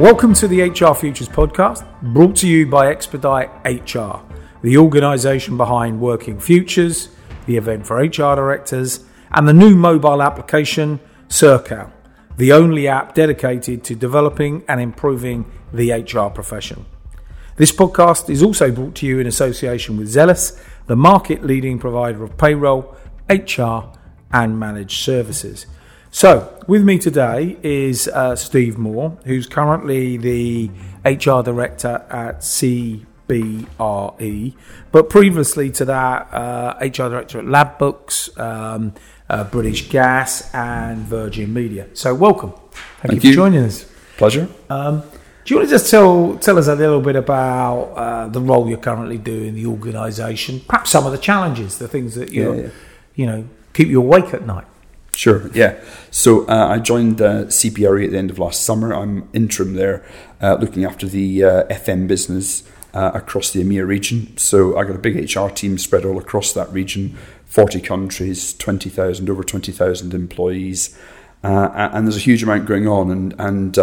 Welcome to the HR Futures podcast, brought to you by Expedite HR, the organisation behind Working Futures, the event for HR directors, and the new mobile application, Circal, the only app dedicated to developing and improving the HR profession. This podcast is also brought to you in association with Zellis, the market leading provider of payroll, HR, and managed services. So, with me today is uh, Steve Moore, who's currently the HR director at CBRE, but previously to that, uh, HR director at Ladbrokes, um, uh, British Gas, and Virgin Media. So, welcome. Thank, Thank you you. for joining us. Pleasure. Um, do you want to just tell tell us a little bit about uh, the role you're currently doing, the organisation, perhaps some of the challenges, the things that you Yeah, yeah. you know keep you awake at night? Sure, yeah. So uh, I joined uh, at the end of last summer. I'm interim there, uh, looking after the uh, FM business uh, across the EMEA region. So I got a big HR team spread all across that region, 40 countries, 20,000, over 20,000 employees. Uh, and there's a huge amount going on, and, and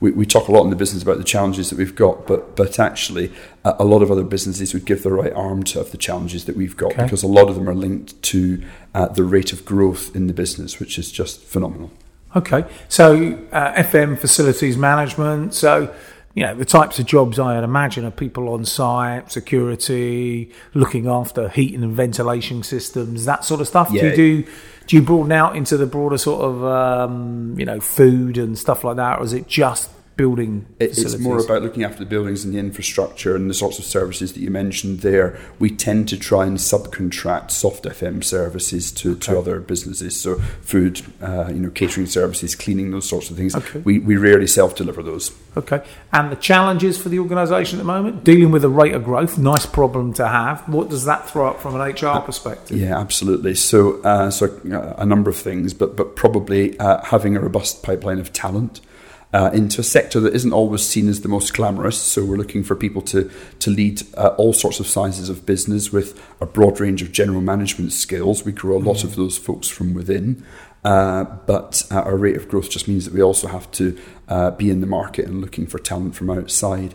we, we talk a lot in the business about the challenges that we've got, but but actually, a, a lot of other businesses would give the right arm to of the challenges that we've got Okay. because a lot of them are linked to uh, the rate of growth in the business, which is just phenomenal. Okay, so uh, FM facilities management. So you know the types of jobs I would imagine are people on site, security, looking after heating and ventilation systems, that sort of stuff. Do you do? Do you broaden out into the broader sort of um, you know food and stuff like that, or is it just building? It, it's more about looking after the buildings and the infrastructure and the sorts of services that you mentioned there. We tend to try and subcontract soft FM services to, to other businesses, so food, uh, you know, catering services, cleaning, those sorts of things. Okay. We, we rarely self deliver those. Okay. And the challenges for the organisation at the moment, dealing with the rate of growth, nice problem to have. What does that throw up from an HR perspective? Yeah, absolutely. So, uh, so uh, a number of things, but but probably uh, having a robust pipeline of talent uh, into a sector that isn't always seen as the most glamorous. So, we're looking for people to to lead uh, all sorts of sizes of business with a broad range of general management skills. We grow a lot of those folks from within. Uh, but uh, our rate of growth just means that we also have to uh, be in the market and looking for talent from outside.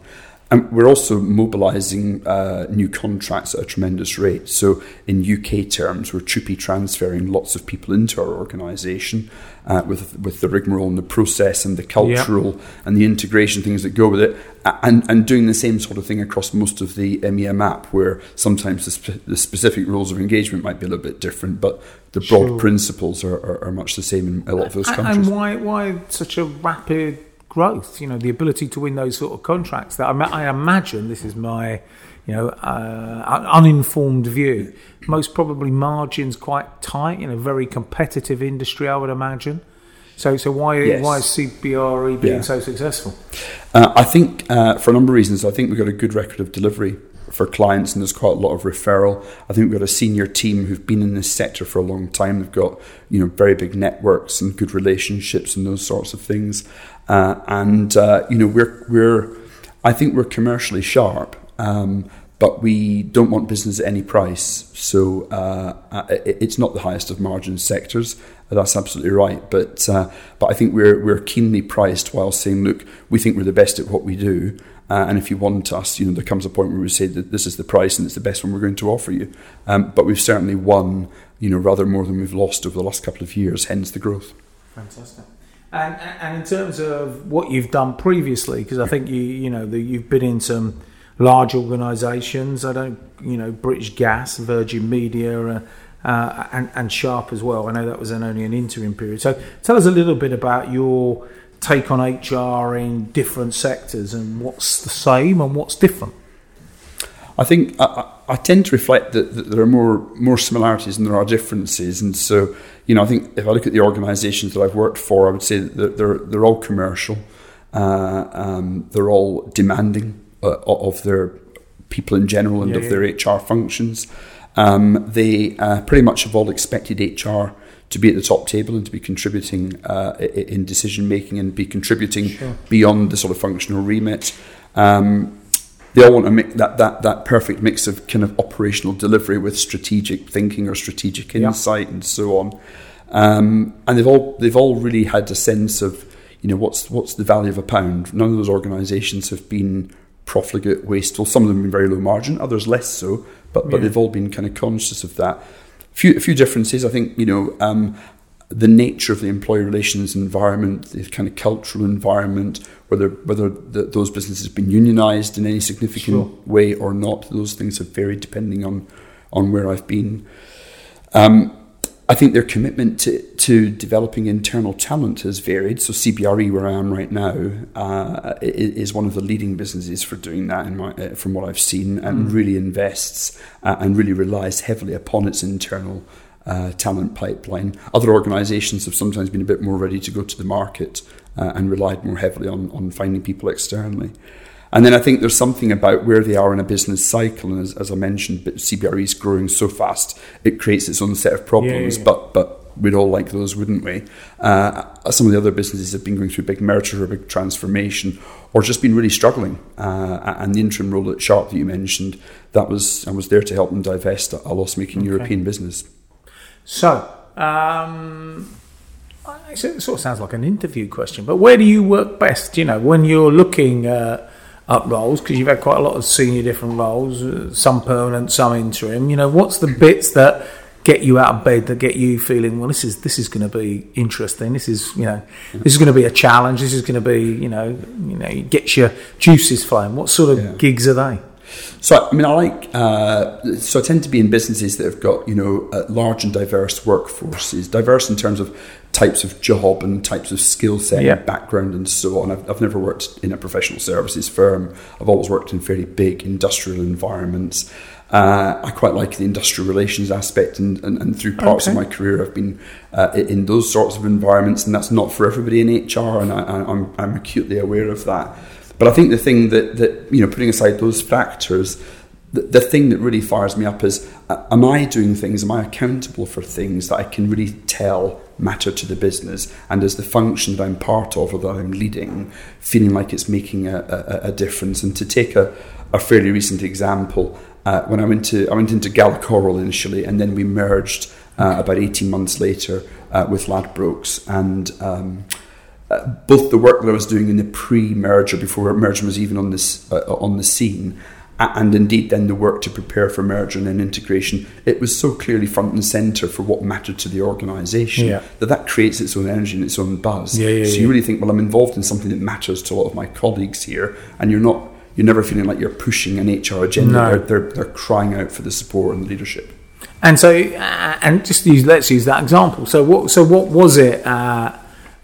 And we're also mobilising uh, new contracts at a tremendous rate. So, in UK terms, we're TUPE transferring lots of people into our organisation uh, with with the rigmarole and the process and the cultural and the integration things that go with it, and and doing the same sort of thing across most of the EMEA map, where sometimes the, spe- the specific rules of engagement might be a little bit different, but the broad Sure. principles are, are, are much the same in a lot of those countries. And why why such a rapid growth? You know, the ability to win those sort of contracts. That I, I imagine this is my, you know, uh, uninformed view. Most probably margins quite tight. You know, very competitive industry. I would imagine. So so why Yes. why is CBRE being Yeah. so successful? Uh, I think uh, for a number of reasons, I think we've got a good record of delivery for clients, and there's quite a lot of referral. I think we've got a senior team who've been in this sector for a long time. They've got you know very big networks and good relationships and those sorts of things. Uh, and uh, you know we're we're I think we're commercially sharp. Um, but we don't want business at any price. So uh, uh, it- it's not the highest of margin sectors. That's absolutely right. But uh, but I think we're we're keenly priced while saying, look, we think we're the best at what we do. Uh, and if you want us, you know, there comes a point where we say that this is the price and it's the best one we're going to offer you. Um, but we've certainly won, you know, rather more than we've lost over the last couple of years. Hence the growth. Fantastic. And, and in terms of what you've done previously, because I think you you know the, you've been in some large organisations. I don't you know British Gas, Virgin Media, uh, uh, and, and Sharp as well. I know that was an, only an interim period. So tell us a little bit about your take on HR in different sectors and what's the same and what's different. I think I, I tend to reflect that, that there are more more similarities than there are differences, and so you know I think if I look at the organisations that I've worked for, I would say that they're they're, they're all commercial, uh, um, they're all demanding uh, of their people in general and Yeah, of yeah. their HR functions. Um, they uh, pretty much have all expected HR to be at the top table and to be contributing uh, in decision making and be contributing Sure. beyond the sort of functional remit. Um, they all want to make that, that, that perfect mix of kind of operational delivery with strategic thinking or strategic Yeah. insight and so on. Um, and they've all they've all really had a sense of you know, what's what's the value of a pound? None of those organisations have been profligate, wasteful. Some of them have been very low margin, others less so, but but Yeah. they've all been kind of conscious of that. Few a few differences. I think you know. Um, the nature of the employee relations environment, the kind of cultural environment, whether whether the, those businesses have been unionised in any significant Sure. way or not, those things have varied depending on on where I've been. Um, I think their commitment to, to developing internal talent has varied. So CBRE, where I am right now, uh, is one of the leading businesses for doing that, in my, uh, from what I've seen, and really invests uh, and really relies heavily upon its internal uh, talent pipeline. Other organisations have sometimes been a bit more ready to go to the market uh, and relied more heavily on, on finding people externally. And then I think there's something about where they are in a business cycle, and as, as I mentioned, CBRE is growing so fast, it creates its own set of problems. yeah. But but we'd all like those, wouldn't we? Uh, some of the other businesses have been going through big merger or big transformation, or just been really struggling. Uh, and the interim role at Sharp that you mentioned, that was I was there to help them divest a loss-making European business. So, um, it sort of sounds like an interview question, but where do you work best? You know, when you're looking uh, up roles, because you've had quite a lot of senior different roles, uh, some permanent, some interim. You know, what's the bits that get you out of bed, that get you feeling, well, this is this is going to be interesting. This is you know, this is going to be a challenge. This is going to be you know, you know, it gets your juices flowing. What sort of Yeah. gigs are they? So I mean, I like. Uh, so I tend to be in businesses that have got you know uh, large and diverse workforces, diverse in terms of types of job and types of skill set, Yeah. and background, and so on. I've, I've never worked in a professional services firm. I've always worked in fairly big industrial environments. Uh, I quite like the industrial relations aspect, and, and, and through parts of my career, I've been uh, in those sorts of environments, and that's not for everybody in HR, and I, I- I'm, I'm acutely aware of that. But I think the thing that, that you know, putting aside those factors, the, the thing that really fires me up is uh, am I doing things, am I accountable for things that I can really tell matter to the business? And is the function that I'm part of or that I'm leading feeling like it's making a, a, a difference? And to take a, a fairly recent example, uh, when I went, to, I went into Gala Coral initially, and then we merged uh, about 18 months later uh, with Ladbrokes. And um, uh, both the work that I was doing in the pre-merger, before merger was even on this uh, on the scene, and indeed then the work to prepare for merger and then integration, it was so clearly front and centre for what mattered to the organisation Yeah. that that creates its own energy and its own buzz. Yeah, yeah, so you really think, well, I'm involved in something that matters to a lot of my colleagues here, and you're not. You're never feeling like you're pushing an HR agenda. No. They're, they're, they're crying out for the support and the leadership. And so, uh, and just use let's use that example. So what? So what was it uh,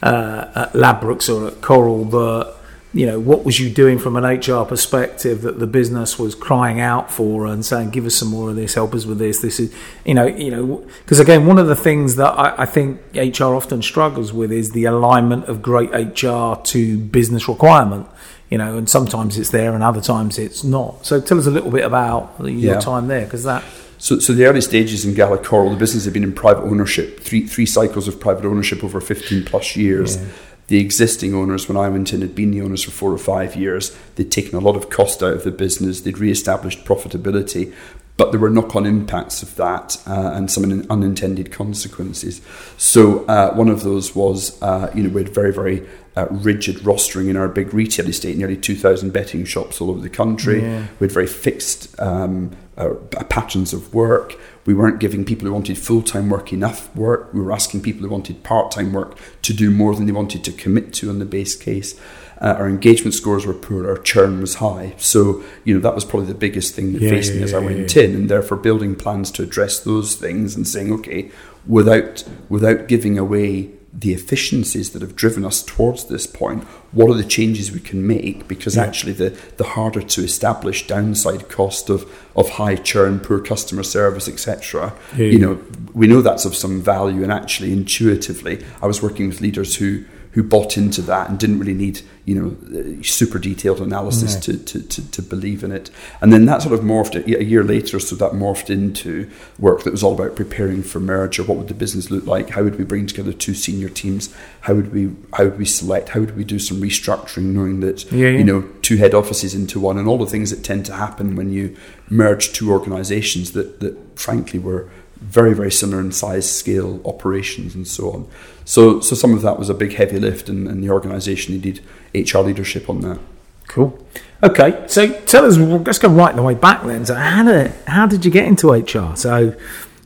uh, at Ladbrokes or at Coral that you know? What was you doing from an HR perspective that the business was crying out for and saying, "Give us some more of this, help us with this." This is, you know, you know, because again, one of the things that I, I think HR often struggles with is the alignment of great HR to business requirement. You know, and sometimes it's there, and other times it's not. So, tell us a little bit about your Yeah. time there, because that. So, so the early stages in Gala Coral, the business had been in private ownership, three three cycles of private ownership over fifteen plus years. The existing owners, when I went in, had been the owners for four or five years. They'd taken a lot of cost out of the business. They'd re-established profitability, but there were knock-on impacts of that uh, and some unintended consequences. So uh, one of those was, uh, you know, we had very very uh, rigid rostering in our big retail estate, nearly 2,000 betting shops all over the country. Yeah. We had very fixed um, uh, patterns of work. We weren't giving people who wanted full time work enough work. We were asking people who wanted part time work to do more than they wanted to commit to on the base case. Uh, our engagement scores were poor, our churn was high. So, you know, that was probably the biggest thing that Yeah, faced yeah, me as yeah, I went yeah. in, and therefore building plans to address those things and saying, okay, without without giving away the efficiencies that have driven us towards this point, what are the changes we can make? Because Yeah. actually, the, the harder to establish downside cost of, of high churn, poor customer service, etc. Yeah, You know, we know that's of some value, and actually, intuitively, I was working with leaders who who bought into that and didn't really need you know uh, super detailed analysis to, to, to believe in it. And then that sort of morphed a year later, so that morphed into work that was all about preparing for merger. What would the business look like? How would we bring together two senior teams? How would we how would we select? How would we do some restructuring, knowing that Yeah, yeah. you know two head offices into one, and all the things that tend to happen when you merge two organisations that that frankly were very very similar in size, scale, operations, and so on. So so some of that was a big heavy lift, and, and the organisation needed HR leadership on that. Cool. Okay, so tell us. Let's go right the way back then. So how did how did you get into HR? So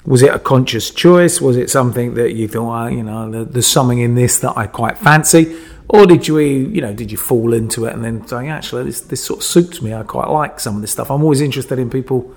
was it a conscious choice? Was it something that you thought, well, you know, there's something in this that I quite fancy, or did you, you know, did you fall into it and then saying, actually, this this sort of suits me. I quite like some of this stuff. I'm always interested in people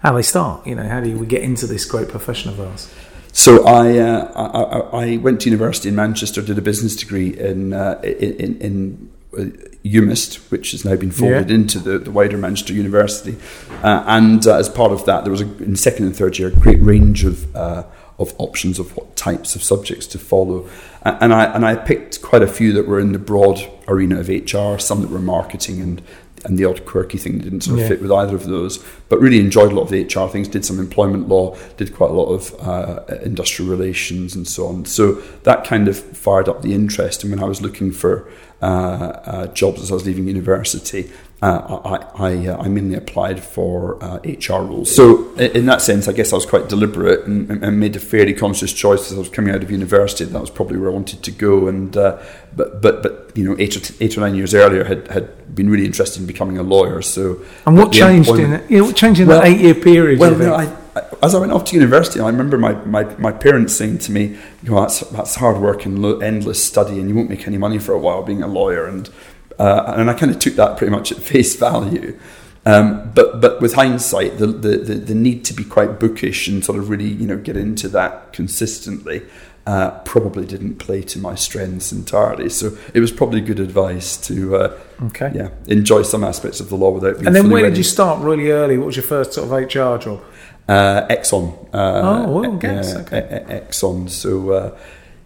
how they start. You know, how do we get into this great profession of ours? So I, uh, I, I went to university in Manchester, did a business degree in uh, in, in UMIST, which has now been folded yeah. into the, the, wider Manchester University. Uh, and uh, as part of that, there was, a, in second and third year, a great range of, uh, of options of what types of subjects to follow. And I, and I picked quite a few that were in the broad arena of HR, some that were marketing and, and the odd quirky thing that didn't sort of yeah. fit with either of those. But really enjoyed a lot of the HR things, did some employment law, did quite a lot of uh, industrial relations and so on. So that kind of fired up the interest. And when I was looking for uh, uh, jobs as I was leaving university, uh, I, I, uh, I, mainly applied for uh, HR roles. So, in that sense, I guess I was quite deliberate and, and, made a fairly conscious choice as I was coming out of university. That was probably where I wanted to go. And uh, but but but you know, eight or, t- eight or nine years earlier, had, had been really interested in becoming a lawyer. So, and what changed in it? You know, what changed in well, that eight year period? Well, no, I, as I went off to university, I remember my, my, my parents saying to me, you know, that's, that's hard work and lo- endless study, and you won't make any money for a while being a lawyer. And, uh, and I kind of took that pretty much at face value. Um, but but with hindsight, the, the, the, the, need to be quite bookish and sort of really you know get into that consistently uh, probably didn't play to my strengths entirely. So it was probably good advice to uh, okay yeah enjoy some aspects of the law without being. And then where ready. did you start really early? What was your first sort of HR job? Uh, Exxon. Uh, oh, well, gas. Yeah, okay. Exxon. So, uh,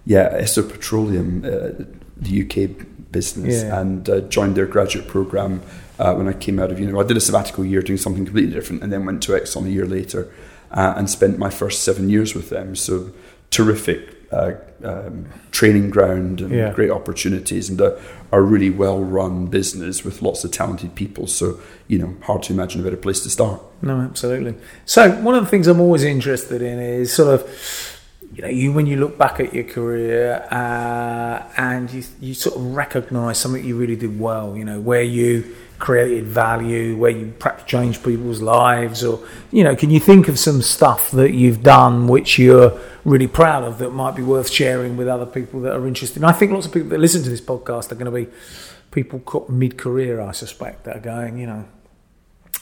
yeah, Esso Petroleum, uh, the UK business, yeah. and uh, joined their graduate program uh, when I came out of university. I did a sabbatical year doing something completely different, and then went to Exxon a year later and spent my first seven years with them. So, terrific uh, um, training ground and yeah. great opportunities and a, a really well run business with lots of talented people. So, you know, hard to imagine a better place to start. No, absolutely. So, one of the things I'm always interested in is sort of, you know, you when you look back at your career uh, and you, you sort of recognize something you really did well, you know, where you created value, where you perhaps changed people's lives, or you know, can you think of some stuff that you've done which you're really proud of that might be worth sharing with other people that are interested? And I think lots of people that listen to this podcast are going to be people mid-career, I suspect, that are going, you know,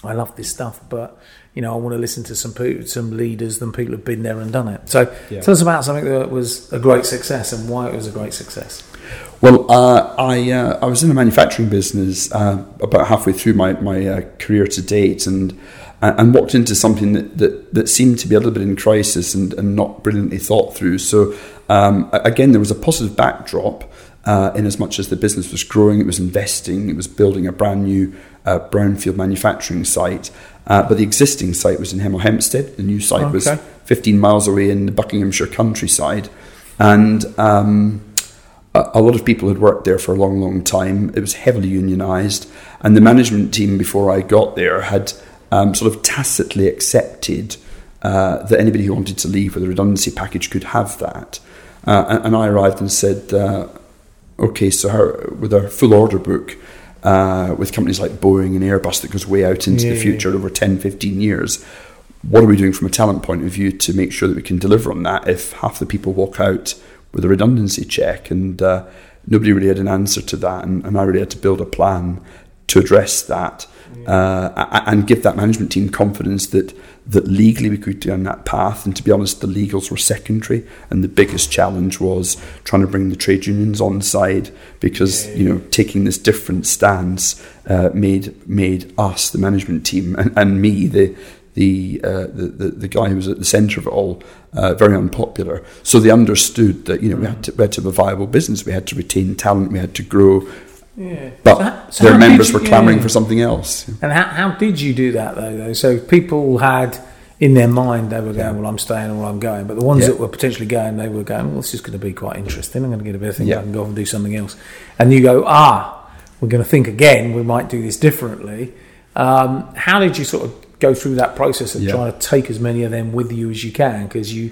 I love this stuff, but you know, I want to listen to some people, some leaders, than people who've been there and done it. So, yeah. tell us about something that was a great success and why it was a great success. Well, uh, I uh, I was in the manufacturing business uh, about halfway through my my uh, career to date, and and walked into something that, that, that seemed to be a little bit in crisis and, and not brilliantly thought through. So um, again, there was a positive backdrop. Uh, in as much as the business was growing, it was investing, it was building a brand new uh, brownfield manufacturing site. but the existing site was in Hemel Hempstead. The new site okay. was 15 miles away in the Buckinghamshire countryside. And um, a lot of people had worked there for a long, long time. It was heavily unionised, and the management team before I got there had um, sort of tacitly accepted uh, that anybody who wanted to leave with a redundancy package could have that. Uh, and, and, I arrived and said, uh, "Okay, so how, with our full order book." Uh, with companies like Boeing and Airbus that goes way out into yeah, the future yeah. over 10, 15 years, what are we doing from a talent point of view to make sure that we can deliver on that if half the people walk out with a redundancy check, and uh, nobody really had an answer to that, and, and, I really had to build a plan to address that. Uh, and give that management team confidence that that legally we could go down that path. And to be honest, the legals were secondary, and the biggest challenge was trying to bring the trade unions on side because you know taking this different stance uh, made made us the management team and, and me the the, uh, the, the, the guy who was at the centre of it all uh, very unpopular. So they understood that you know we had, to, we had to have a viable business, we had to retain talent, we had to grow. Yeah. But so so their members you, were clamouring yeah. for something else. And how, how did you do that though? though? So people had in their mind they were going, well, I'm staying or I'm going. But the ones yeah. that were potentially going, they were going, well, this is going to be quite interesting. I'm going to get a bit of things. Yeah. I can go off and do something else. And you go, ah, we're going to think again. We might do this differently. Um, how did you sort of go through that process of Yeah. trying to take as many of them with you as you can because you. you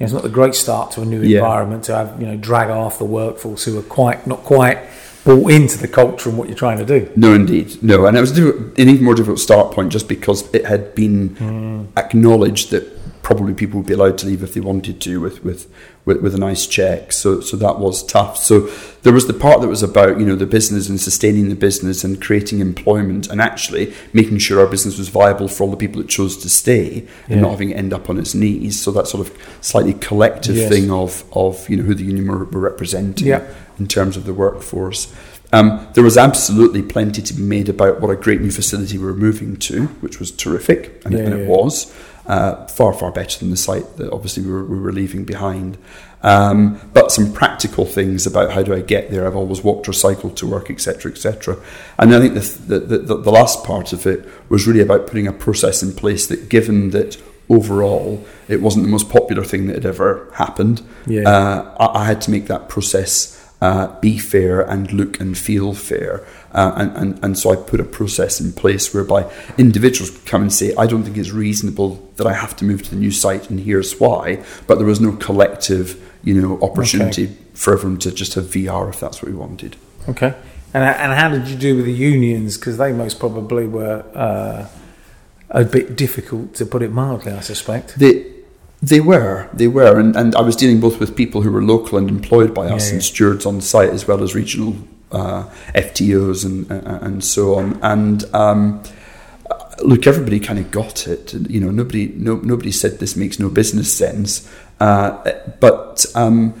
know, it's not the great start to a new Yeah. environment to have you know drag half the workforce who are quite not quite bought into the culture and what you're trying to do. No, indeed, no, and it was an even more difficult start point just because it had been hmm. acknowledged that probably people would be allowed to leave if they wanted to with, with, with, with a nice check. So, so that was tough. So there was the part that was about you know the business and sustaining the business and creating employment and actually making sure our business was viable for all the people that chose to stay and not having it end up on its knees. So that sort of slightly collective Yes. thing of of you know who the union were, were representing Yeah. In terms of the workforce. Um, there was absolutely plenty to be made about what a great new facility we were moving to, which was terrific, and, Yeah, and it yeah. was uh, far, far better than the site that obviously we were, we were leaving behind. Um, but some practical things about how do I get there? I've always walked or cycled to work, etc., etc. And I think the, the, the, the last part of it was really about putting a process in place that, given that overall it wasn't the most popular thing that had ever happened, Yeah. uh, I, I had to make that process uh, be fair and look and feel fair. Uh, and, and, and so I put a process in place whereby individuals come and say, I don't think it's reasonable that I have to move to the new site and here's why. But there was no collective, you know, opportunity for everyone to just have VR if that's what we wanted. Okay. And, and how did you do with the unions? Because they most probably were uh, a bit difficult, to put it mildly, I suspect. They, they were, they were, and, and I was dealing both with people who were local and employed by us Yeah, and stewards on site as well as regional uh, FTOs and uh, and so on. And um, uh, look, everybody kind of got it. You know, nobody no, nobody said this makes no business sense. Uh, but um,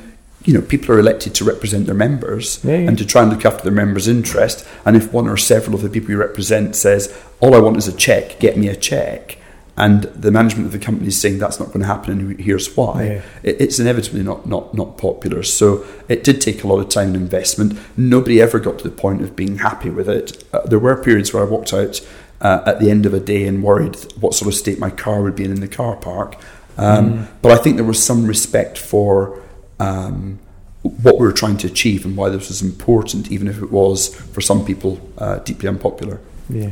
you know, people are elected to represent their members Yeah, yeah. and to try and look after their members' interest. And if one or several of the people you represent says, "All I want is a check, get me a check," and the management of the company is saying that's not going to happen, and here's why, Yeah. it, it's inevitably not, not not popular. So it did take a lot of time and investment. Nobody ever got to the point of being happy with it. Uh, there were periods where I walked out uh, at the end of a day and worried what sort of state my car would be in in the car park. Um, But I think there was some respect for um, what we were trying to achieve and why this was important, even if it was for some people uh, deeply unpopular. Yeah.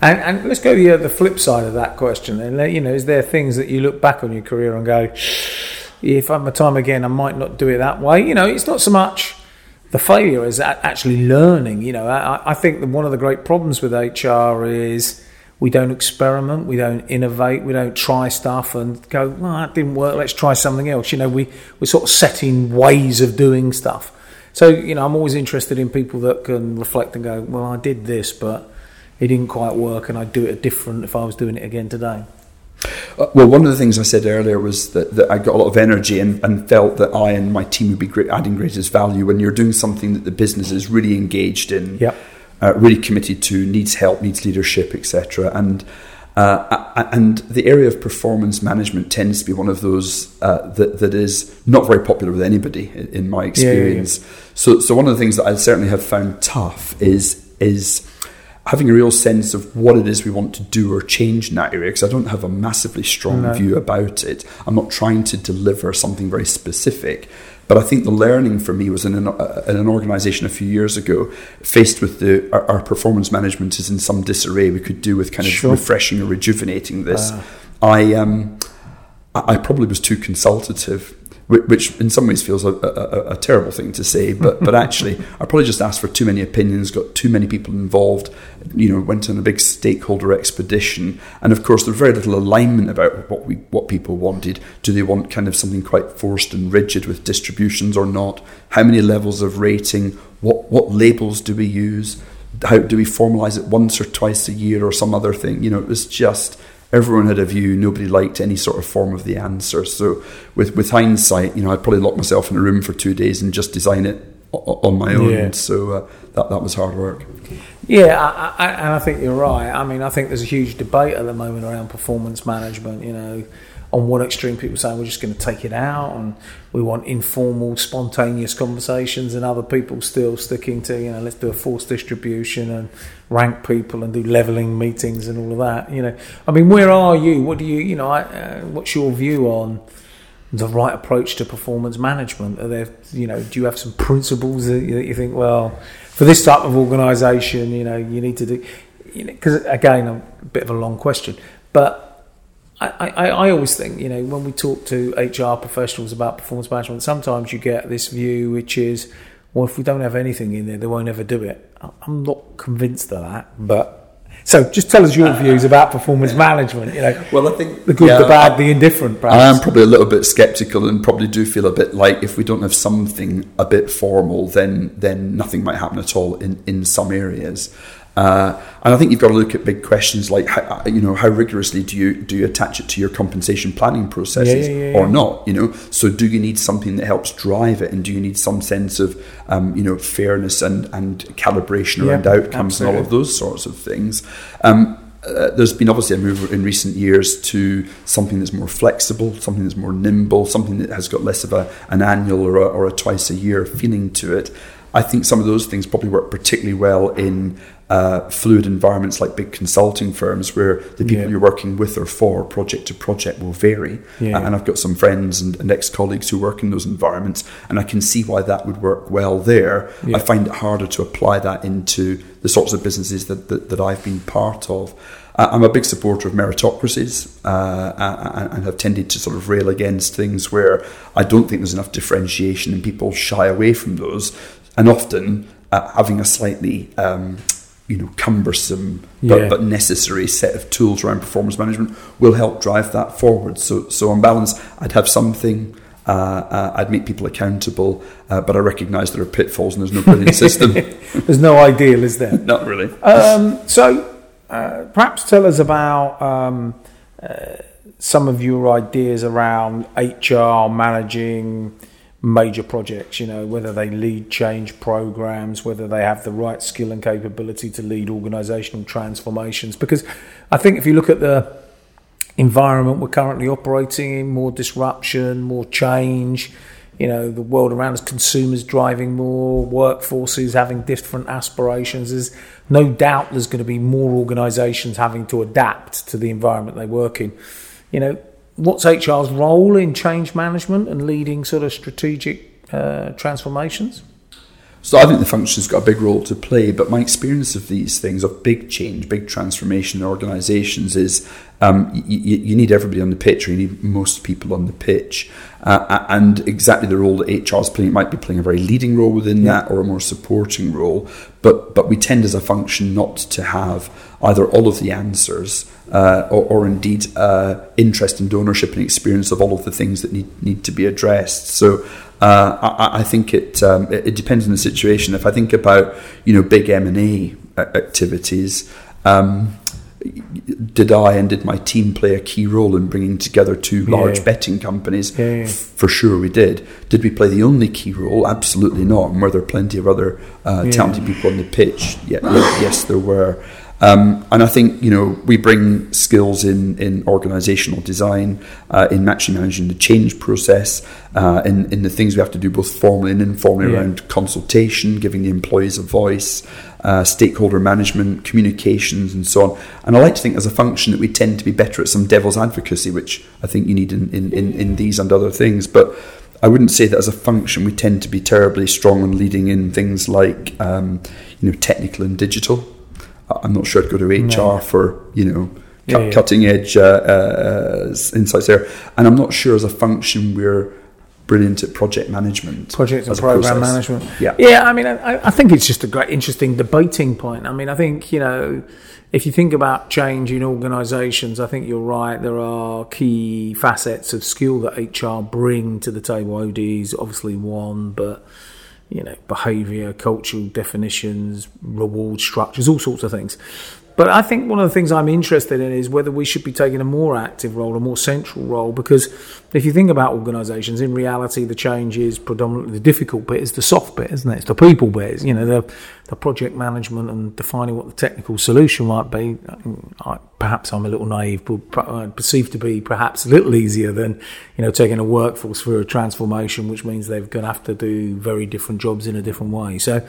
And, and let's go the, the flip side of that question. And you know, is there things that you look back on your career and go, if I had my time again, I might not do it that way. You know, it's not so much the failure as actually learning. You know, I, I think that one of the great problems with HR is we don't experiment, we don't innovate, we don't try stuff and go, well, that didn't work. Let's try something else. You know, we we're sort of setting ways of doing stuff. So you know, I'm always interested in people that can reflect and go, well, I did this, but it didn't quite work, and I'd do it different if I was doing it again today. Uh, Well, one of the things I said earlier was that, that I got a lot of energy and, and felt that I and my team would be great, adding greatest value when you're doing something that the business is really engaged in, Yep. uh, really committed to, needs help, needs leadership, etc. And uh, and the area of performance management tends to be one of those uh, that that is not very popular with anybody in, my yeah, yeah. experience. So, so one of the things that I certainly have found tough is is having a real sense of what it is we want to do or change in that area because I don't have a massively strong No. view about it. I'm not trying to deliver something very specific. But I think the learning for me was in an, uh, in an organisation a few years ago, faced with the our, our performance management is in some disarray. We could do with kind of Sure. refreshing or rejuvenating this. Ah. I um, I probably was too consultative, which in some ways feels a, a, a- terrible thing to say, but but actually I probably just asked for too many opinions, got too many people involved, you know, went on a big stakeholder expedition, and of course there's very little alignment about what we what people wanted. Do they want kind of something quite forced and rigid with distributions or not? How many levels of rating? What what labels do we use? How do we formalise it once or twice a year or some other thing? You know, it was just everyone had a view. Nobody liked any sort of form of the answer. So, with with hindsight, you know, I'd probably lock myself in a room for two days and just design it on my own. Yeah. So uh, that that was hard work. Yeah, I, I, and I think you're right. I mean, I think there's a huge debate at the moment around performance management. You know, on one extreme, people saying we're just going to take it out and we want informal, spontaneous conversations, and other people still sticking to you know let's do a forced distribution and rank people and do leveling meetings and all of that. You know, I mean, where are you? What do you you know? I, uh, what's your view on? the right approach to performance management? Are there, you know, do you have some principles that you, that you think, well, for this type of organisation, you know, you need to do, you know, because again, a bit of a long question, But I, I, I always think, you know, when we talk to HR professionals about performance management, sometimes you get this view which is, well, if we don't have anything in there, they won't ever do it. I'm not convinced of that, but so just tell us your views about performance management. You know, well, I think the good, yeah, the bad, the indifferent. Perhaps. I am probably a little bit sceptical and probably do feel a bit like if we don't have something a bit formal, then then nothing might happen at all in in some areas. Uh, and I think you've got to look at big questions like, how, uh, you know, how rigorously do you do you attach it to your compensation planning processes yeah, yeah, yeah, or not? You know, so do you need something that helps drive it, and do you need some sense of, um, you know, fairness and and calibration around outcomes absolutely. and all of those sorts of things? Um, uh, there's been obviously a move in recent years to something that's more flexible, something that's more nimble, something that has got less of a, an annual or a, or a twice a year feeling to it. I think some of those things probably work particularly well in uh, fluid environments like big consulting firms where the people yeah. you're working with or for project to project will vary. Yeah. and I've got some friends and, and ex colleagues who work in those environments, and I can see why that would work well there. Yeah. I find it harder to apply that into the sorts of businesses that, that, that I've been part of. Uh, I'm a big supporter of meritocracies uh, and have tended to sort of rail against things where I don't think there's enough differentiation and people shy away from those. And often uh, having a slightly um, you know cumbersome but, yeah. but, necessary set of tools around performance management will help drive that forward. So so on balance, I'd have something. Uh, uh, I'd make people accountable, uh, but I recognise there are pitfalls and there's no brilliant system. there's no ideal, is there? Not really. Um, so uh, perhaps tell us about um, uh, some of your ideas around HR managing major projects, you know, whether they lead change programs, whether they have the right skill and capability to lead organizational transformations. Because I think if you look at the environment we're currently operating in, more disruption, more change, you know, the world around us, consumers driving more, workforces having different aspirations, there's no doubt there's going to be more organizations having to adapt to the environment they work in. You know, what's HR's role in change management and leading sort of strategic uh, transformations? So I think the function's got a big role to play, but my experience of these things, of big change, big transformation in organisations, is um, you, you, need everybody on the pitch, or you need most people on the pitch. Uh, and exactly the role that HR is playing, it might be playing a very leading role within yeah. that or a more supporting role. But, but we tend as a function not to have either all of the answers uh, or, or, indeed uh, interest and ownership and experience of all of the things that need, need to be addressed. So uh, I, I, think it, um, it, it depends on the situation. If I think about you know big M and A activities. Um, did I and did my team play a key role in bringing together two large yeah. betting companies? Yeah, yeah. For sure, we did. Did we play the only key role? Absolutely not. And were there plenty of other uh, talented people on the pitch? Yeah, yes, there were. Um, and I think you know we bring skills in in organisational design, uh, in matching managing the change process, uh, in in the things we have to do both formally and informally yeah. around consultation, giving the employees a voice, uh, stakeholder management, communications, and so on. And I like to think as a function that we tend to be better at some devil's advocacy, which I think you need in in, in, in these and other things, but. I wouldn't say that as a function we tend to be terribly strong on leading in things like um, you know technical and digital. I'm not sure I'd go to HR no. for you know yeah, yeah. cutting edge uh, uh, insights there, and I'm not sure as a function we're brilliant at project management, project and program management. Yeah, yeah. I mean, I, I think it's just a great, interesting debating point. I mean, I think you know if you think about change in organisations, I think you're right. There are key facets of skill that HR bring to the table. OD is obviously one, but you know, behaviour, cultural definitions, reward structures, all sorts of things. But I think one of the things I'm interested in is whether we should be taking a more active role, a more central role, because if you think about organisations, in reality, the change is predominantly the difficult bit is the soft bit, isn't it? It's the people bit, you know, the, the project management and defining what the technical solution might be. I, perhaps I'm a little naive, but I uh, perceive to be perhaps a little easier than, you know, taking a workforce through a transformation, which means they're going to have to do very different jobs in a different way. So,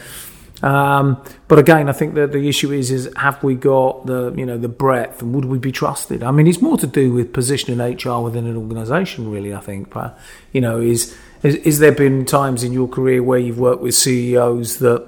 um, but again, I think that the issue is is have we got the you know the breadth and would we be trusted? I mean, it's more to do with positioning HR within an organisation, really. I think, but you know, is, is is there been times in your career where you've worked with CEOs that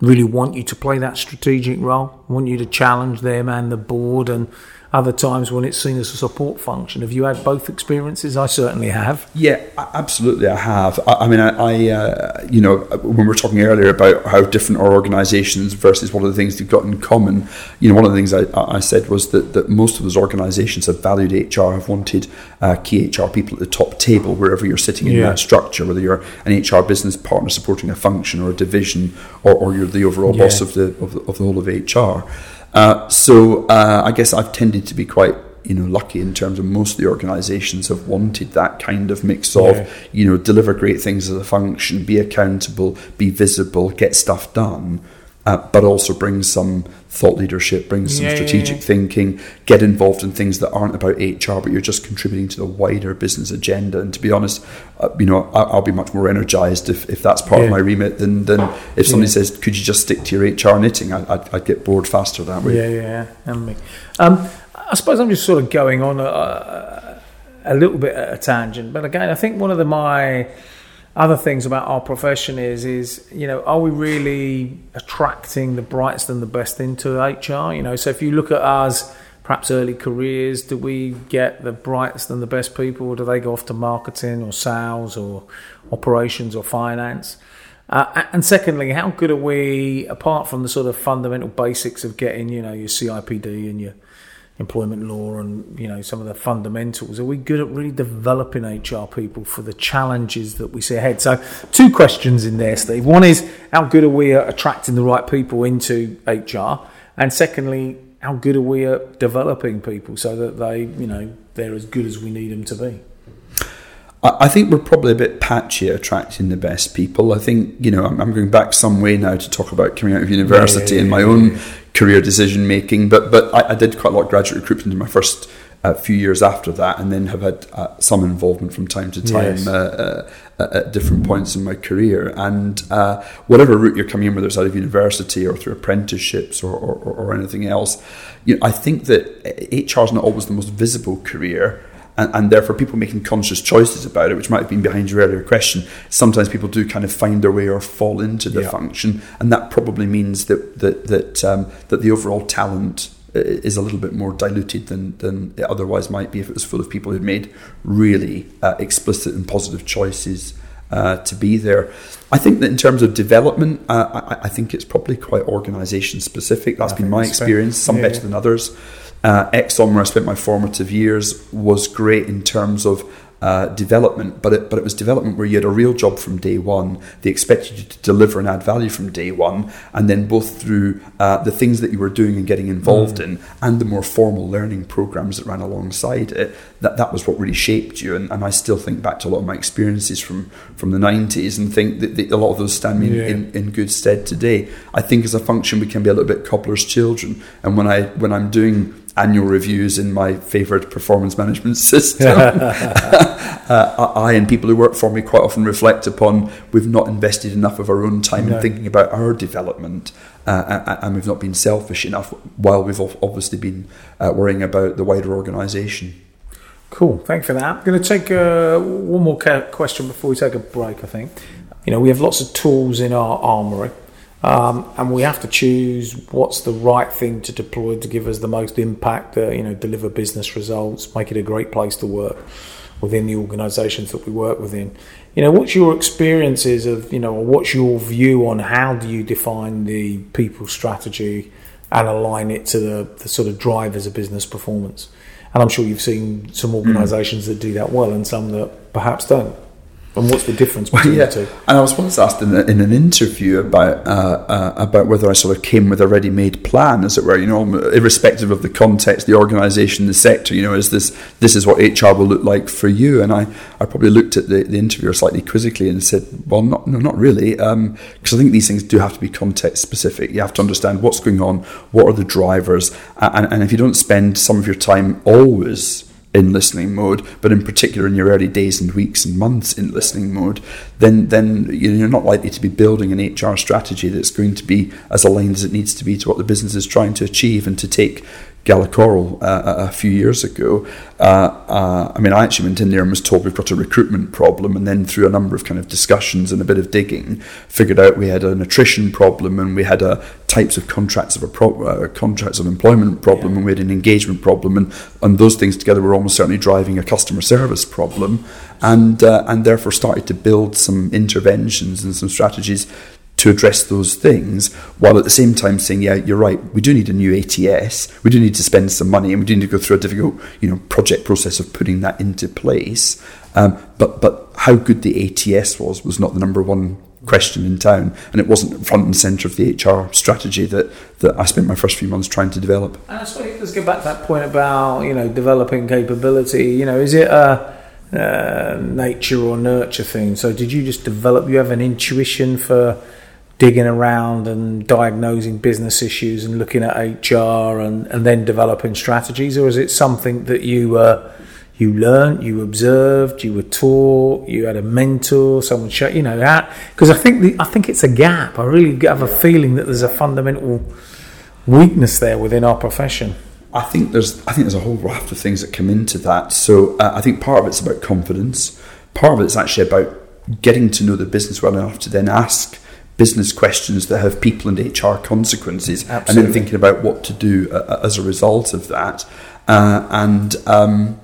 really want you to play that strategic role, want you to challenge them and the board and other times when it's seen as a support function. Have you had both experiences? I certainly have. Yeah, absolutely, I have. I, I mean, I, I uh, you know, when we were talking earlier about how different our organisations versus what are the things they've got in common, you know, one of the things I, I said was that, that most of those organisations have valued HR, have wanted uh, key HR people at the top table wherever you're sitting in yeah. that structure, whether you're an HR business partner supporting a function or a division, or, or you're the overall yeah. boss of the, of the of the whole of HR. Uh, so uh, I guess I've tended to be quite you know lucky in terms of most of the organisations have wanted that kind of mix of yeah. you know deliver great things as a function, be accountable, be visible, get stuff done uh, but also bring some thought leadership, bring some yeah, strategic yeah, yeah. thinking, get involved in things that aren't about HR, but you're just contributing to the wider business agenda. And to be honest, uh, you know, I, will be much more energized if, if that's part of my remit than, than if somebody says, could you just stick to your HR knitting? I, would I'd get bored faster that way. Yeah, yeah, yeah. Um, I suppose I'm just sort of going on a, a little bit at a tangent, but again, I think one of the my other things about our profession is is you know are we really attracting the brightest and the best into HR you know so if you look at us perhaps early careers do we get the brightest and the best people or do they go off to marketing or sales or operations or finance? Uh, and secondly how good are we apart from the sort of fundamental basics of getting you know your CIPD and your employment law and you know some of the fundamentals are we good at really developing hr people for the challenges that we see ahead? So two questions in there steve. One is how good are we at attracting the right people into hr and secondly how good are we at developing people so that they you know they're as good as we need them to be I think we're probably a bit patchy at attracting the best people. I think, you know, I'm, going back some way now to talk about coming out of university yeah, yeah, yeah, and my own career decision making. But but I, I, did quite a lot of graduate recruitment in my first uh, few years after that, and then have had uh, some involvement from time to time yes. uh, uh at different points in my career. And uh, whatever route you're coming in, whether it's out of university or through apprenticeships or, or, or anything else, you know, I think that HR is not always the most visible career and, and therefore people making conscious choices about it, which might have been behind your earlier question. Sometimes people do kind of find their way or fall into the yeah. function, and that probably means that that that um, that the overall talent is a little bit more diluted than than it otherwise might be if it was full of people who'd made really uh, explicit and positive choices. Uh, to be there. I think that in terms of development, uh, I, I, think it's probably quite organisation specific. That's I been my experience, some yeah, better yeah. than others. Uh, Exxon, where I spent my formative years, was great in terms of uh, development, but it, but it was development where you had a real job from day one. They expected you to deliver and add value from day one, and then both through uh, the things that you were doing and getting involved mm. in, and the more formal learning programs that ran alongside it. That that was what really shaped you. And, and I still think back to a lot of my experiences from from the nineties, and think that the, a lot of those stand me yeah. in, in good stead today. I think as a function we can be a little bit cobbler's children, and when I when I'm doing annual reviews in my favourite performance management system. uh, I and people who work for me quite often reflect upon we've not invested enough of our own time no. in thinking about our development. Uh, and we've not been selfish enough while we've obviously been uh, worrying about the wider organisation. Cool, thank you for that. I'm going to take uh, one more question before we take a break. I think you know we have lots of tools in our armoury. Um, and we have to choose what's the right thing to deploy to give us the most impact, uh, you know, deliver business results, make it a great place to work within the organisations that we work within. You know, what's your experiences of, you know, what's your view on how do you define the people strategy and align it to the, the sort of drivers of business performance? And I'm sure you've seen some organisations mm. that do that well and some that perhaps don't. And what's the difference between well, yeah. the two? And I was once asked in, a, in an interview about uh, uh, about whether I sort of came with a ready-made plan, as it were. You know, irrespective of the context, the organisation, the sector. You know, is this this is what HR will look like for you? And I, I probably looked at the, the interviewer slightly quizzically and said, well, not no, not really, because um, I think these things do have to be context specific. You have to understand what's going on, what are the drivers, and, and if you don't spend some of your time always in listening mode, but in particular in your early days and weeks and months in listening mode, then then you're not likely to be building an HR strategy that's going to be as aligned as it needs to be to what the business is trying to achieve and to take Gala Coral uh, a few years ago. Uh, uh, I mean, I actually went in there and was told we've got a recruitment problem, and then through a number of kind of discussions and a bit of digging, figured out we had an attrition problem and we had a types of contracts of a pro- uh, contracts of employment problem, yeah. and we had an engagement problem, and and those things together were almost certainly driving a customer service problem, and uh, and therefore started to build some interventions and some strategies to address those things, while at the same time saying, yeah, you're right, we do need a new ATS, we do need to spend some money, and we do need to go through a difficult, you know, project process of putting that into place. Um, but but how good the ATS was was not the number one question in town, and it wasn't front and centre of the HR strategy that, that I spent my first few months trying to develop. And so let's get back to that point about you know developing capability. You know, is it a uh, nature or nurture thing? So did you just develop? You have an intuition for digging around and diagnosing business issues and looking at HR and, and then developing strategies, or is it something that you uh, you learned, you observed, you were taught, you had a mentor, someone showed you know that? Because I think the, I think it's a gap. I really have a feeling that there's a fundamental weakness there within our profession. I think there's I think there's a whole raft of things that come into that. So uh, I think part of it's about confidence. Part of it's actually about getting to know the business well enough to then ask business questions that have people and HR consequences, Absolutely. and then thinking about what to do uh, as a result of that. Uh, and um,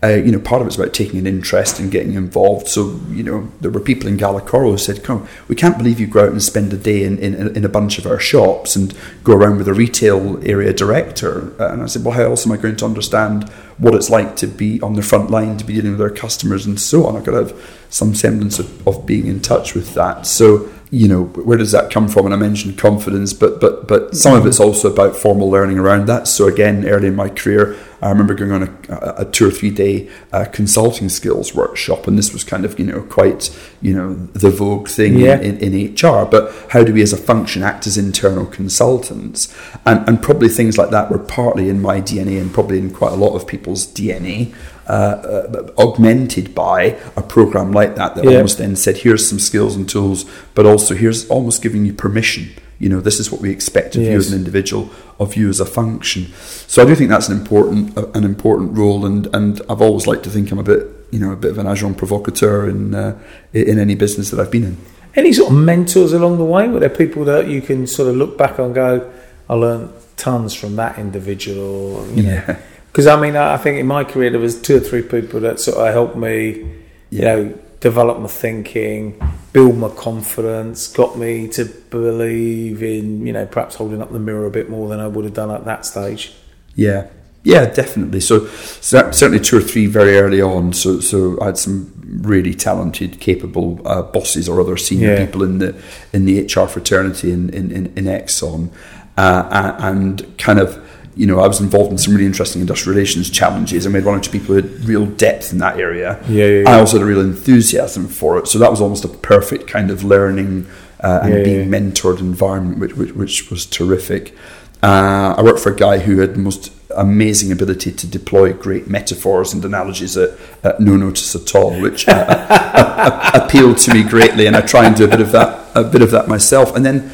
uh, you know, part of it's about taking an interest and getting involved. So, you know, there were people in Gala Coral who said, "Come, we can't believe you go out and spend a day in, in, in a bunch of our shops and go around with a retail area director." Uh, and I said, "Well, how else am I going to understand what it's like to be on the front line, to be dealing with our customers, and so on?" I've got to have some semblance of, of being in touch with that. So, you know where does that come from? And i mentioned confidence but but but some of it's also about formal learning around that. So again early in my career i remember going on a, a two or three day uh, consulting skills workshop. And this was kind of you know quite you know the vogue thing yeah. in, in, in, hr but how do we as a function act as internal consultants? And, and probably things like that were partly in my dna and probably in quite a lot of people's dna uh, uh, augmented by a program like that that yeah. almost then said, here's some skills and tools, but also here's almost giving you permission. You know, this is what we expect of yes. you as an individual, of you as a function. So I do think that's an important uh, an important role, and, and I've always liked to think I'm a bit you know a bit of an agent provocateur in uh, in any business that I've been in. Any sort of mentors along the way? Were there people that you can sort of look back and go, I learned tons from that individual? You yeah. Because I mean, I think in my career there was two or three people that sort of helped me, you know, develop my thinking, build my confidence, got me to believe in, you know, perhaps holding up the mirror a bit more than I would have done at that stage. Yeah, yeah, definitely. So, certainly two or three very early on. So so I had some really talented, capable uh, bosses or other senior yeah. people in the in the HR fraternity in in, in, in Exxon, uh, and kind of you know, I was involved in some really interesting industrial relations challenges. I made one or two people who had real depth in that area. Yeah, yeah, yeah. I also had a real enthusiasm for it. So that was almost a perfect kind of learning uh, and being mentored environment, which, which, which was terrific. Uh, I worked for a guy who had the most amazing ability to deploy great metaphors and analogies at, at no notice at all, which uh appealed to me greatly. And I try and do a bit of that, a bit of that myself. And then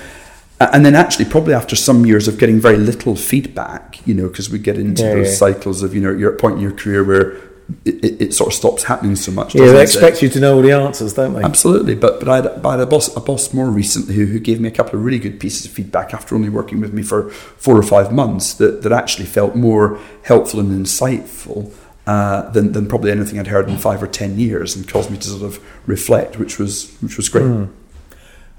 and then actually probably after some years of getting very little feedback you know because we get into yeah, those yeah. cycles of you know you're at a point in your career where it, it, it sort of stops happening so much yeah they expect it? you to know all the answers don't they absolutely but but I had, but I had a boss a boss more recently who, who gave me a couple of really good pieces of feedback after only working with me for four or five months that, that actually felt more helpful and insightful uh, than, than probably anything I'd heard in five or ten years and caused me to sort of reflect which was which was great mm.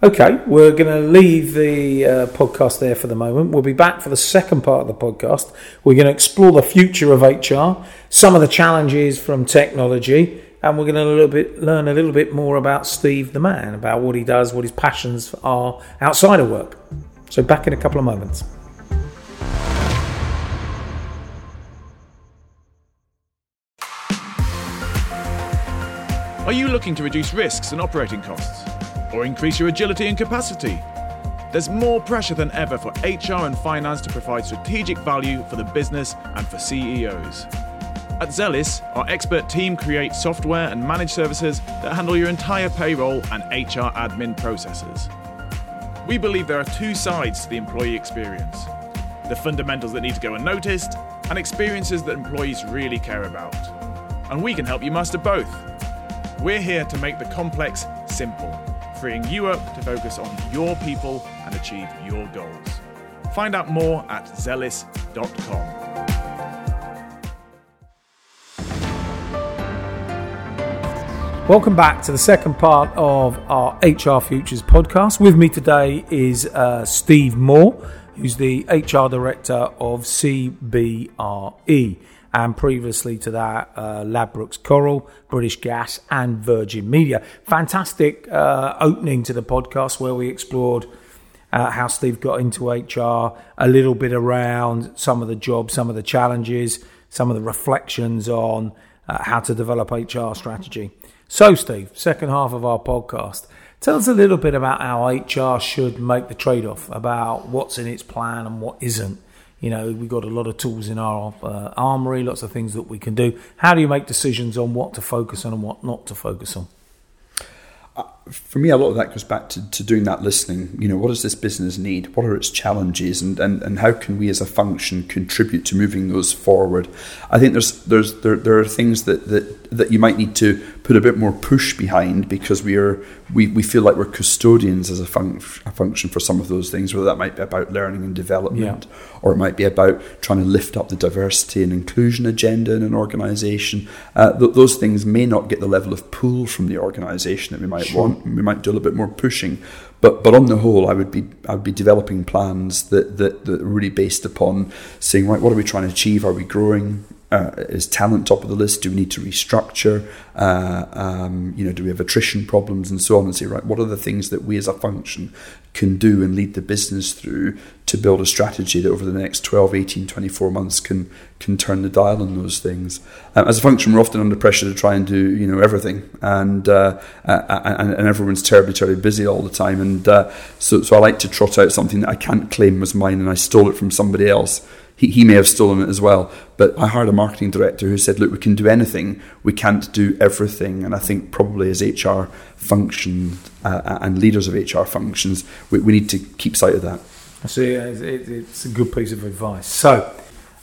Okay, we're going to leave the uh, podcast there for the moment. We'll be back for the second part of the podcast. We're going to explore the future of HR, some of the challenges from technology, and we're going to a little bit learn a little bit more about Steve the man, about what he does, what his passions are outside of work. So back in a couple of moments. Are you looking to reduce risks and operating costs? Or increase your agility and capacity. There's more pressure than ever for HR and finance to provide strategic value for the business and for CEOs. At Zellis, our expert team creates software and managed services that handle your entire payroll and HR admin processes. We believe there are two sides to the employee experience the fundamentals that need to go unnoticed, and experiences that employees really care about. And we can help you master both. We're here to make the complex simple, freeing you up to focus on your people and achieve your goals. Find out more at zellis.com. Welcome back to the second part of our HR Futures podcast. With me today is uh, Steve Moore, who's the HR Director of CBRE. And previously to that, uh, Ladbrokes Coral, British Gas, and Virgin Media. Fantastic uh, opening to the podcast where we explored uh, how Steve got into HR, a little bit around some of the jobs, some of the challenges, some of the reflections on uh, how to develop HR strategy. So, Steve, second half of our podcast, tell us a little bit about how HR should make the trade off about what's in its plan and what isn't. You know, we've got a lot of tools in our uh, armory, lots of things that we can do. How do you make decisions on what to focus on and what not to focus on? For me, a lot of that goes back to, to doing that listening. You know, what does this business need? What are its challenges, and, and, and how can we as a function contribute to moving those forward? I think there's there's there, there are things that, that that you might need to put a bit more push behind because we are we, we feel like we're custodians as a, fun, a function for some of those things. Whether that might be about learning and development, yeah. or it might be about trying to lift up the diversity and inclusion agenda in an organisation. Uh, th- those things may not get the level of pull from the organisation that we might sure. want we might do a little bit more pushing. But but on the whole, I would be I would be developing plans that that, that are really based upon saying right, what are we trying to achieve? Are we growing? Uh, is talent top of the list? Do we need to restructure? Uh, um, you know, do we have attrition problems and so on? And say, right, what are the things that we as a function can do and lead the business through to build a strategy that over the next 12, 18, 24 months can can turn the dial on those things. Um, as a function, we're often under pressure to try and do you know everything, and uh, and, and, everyone's terribly, terribly busy all the time. And uh, so, so I like to trot out something that I can't claim was mine, and I stole it from somebody else he, he may have stolen it as well. But I hired a marketing director who said, look, we can do anything, we can't do everything. And I think probably as HR functions uh, and leaders of HR functions, we, we, need to keep sight of that. I see. It's a good piece of advice. So,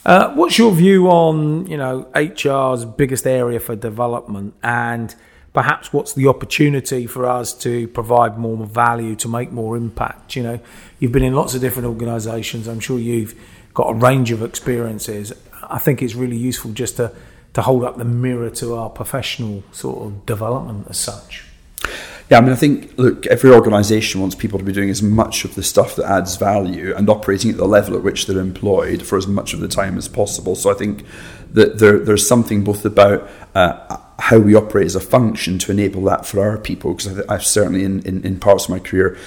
uh, what's your view on you know HR's biggest area for development and perhaps what's the opportunity for us to provide more value to make more impact you know you've been in lots of different organizations i'm sure you've got a range of experiences, I think it's really useful just to, to hold up the mirror to our professional sort of development as such. Yeah, I mean, I think, look, every organisation wants people to be doing as much of the stuff that adds value and operating at the level at which they're employed for as much of the time as possible. So I think that there, there's something both about uh, how we operate as a function to enable that for our people, because I've certainly, in, in, in parts of my career,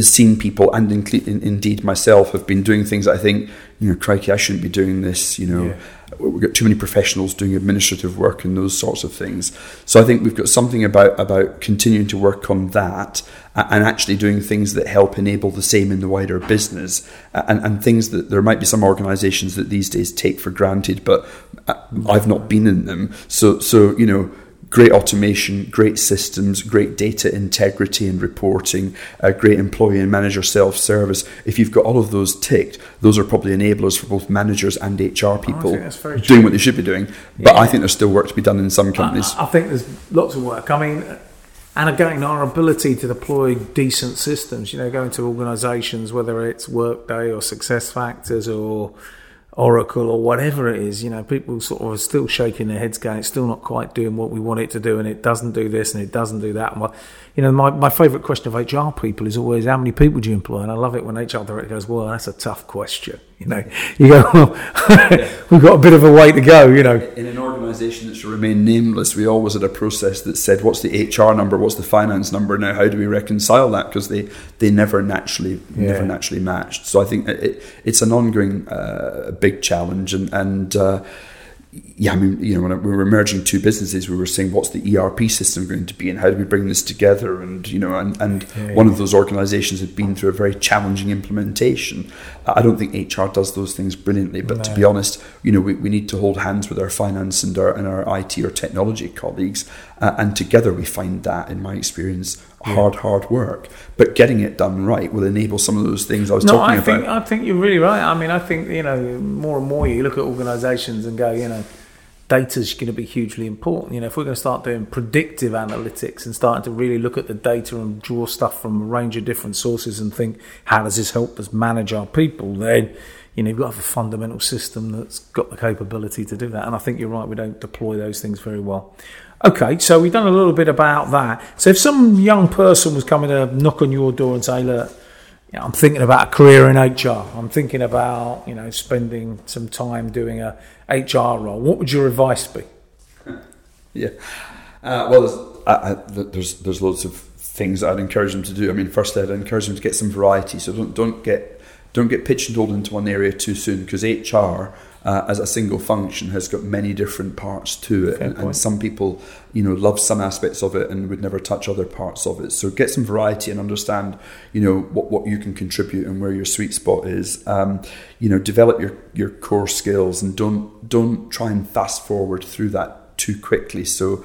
seen people and in, indeed myself have been doing things I think you know crikey I shouldn't be doing this you know yeah. We've got too many professionals doing administrative work and those sorts of things. So I think we've got something about about continuing to work on that and actually doing things that help enable the same in the wider business. And, and things that there might be some organizations that these days take for granted but uh, I've not been in them. So so you know great automation, great systems, great data integrity and reporting, uh, great employee and manager self service. If you've got all of those ticked, those are probably enablers for both managers and HR people doing what they should be doing. But yeah. I think there's still work to be done in some companies. I, I think there's lots of work. I mean, and again, our ability to deploy decent systems, you know, going to organisations, whether it's Workday or Success Factors or Oracle or whatever it is, you know, people sort of are still shaking their heads going, it's still not quite doing what we want it to do, and it doesn't do this and it doesn't do that. And you know, my, my favourite question of HR people is always, how many people do you employ? And I love it when HR director goes, well, that's a tough question. You know, you go, well, we've got a bit of a way to go, you know. In an organisation that should remain nameless, we always had a process that said, what's the HR number, what's the finance number, now how do we reconcile that? Because they, they never naturally yeah. never naturally matched. So I think it, it's an ongoing uh, big challenge and, and uh, yeah, I mean, you know, when we were merging two businesses, we were saying, what's the ERP system going to be, and how do we bring this together? And you know, and, and yeah, one yeah. of those organisations had been through a very challenging implementation. I don't think HR does those things brilliantly, but no. to be honest, you know, we, we need to hold hands with our finance and our and our IT or technology colleagues, uh, and together we find that, in my experience, hard, hard work. But getting it done right will enable some of those things I was no, talking I about. think I think you're really right. I mean, I think you know more and more you look at organisations and go, you know, data's going to be hugely important. You know, if we're going to start doing predictive analytics and starting to really look at the data and draw stuff from a range of different sources and think how does this help us manage our people, then you know you've got to have a fundamental system that's got the capability to do that. And I think you're right. We don't deploy those things very well. Okay, so we've done a little bit about that. So if some young person was coming to knock on your door and say, look, you know, I'm thinking about a career in HR. I'm thinking about you know spending some time doing a HR role. What would your advice be? Yeah, uh, well, there's, I, I, there's there's loads of things I'd encourage them to do. I mean, firstly, I'd encourage them to get some variety. So don't don't get don't get pigeonholed into one area too soon because HR uh, as a single function has got many different parts to it, and, and, some people, you know, love some aspects of it and would never touch other parts of it. So get some variety and understand, you know, what, what you can contribute and where your sweet spot is. Um, you know, develop your your core skills and don't don't try and fast forward through that too quickly. So,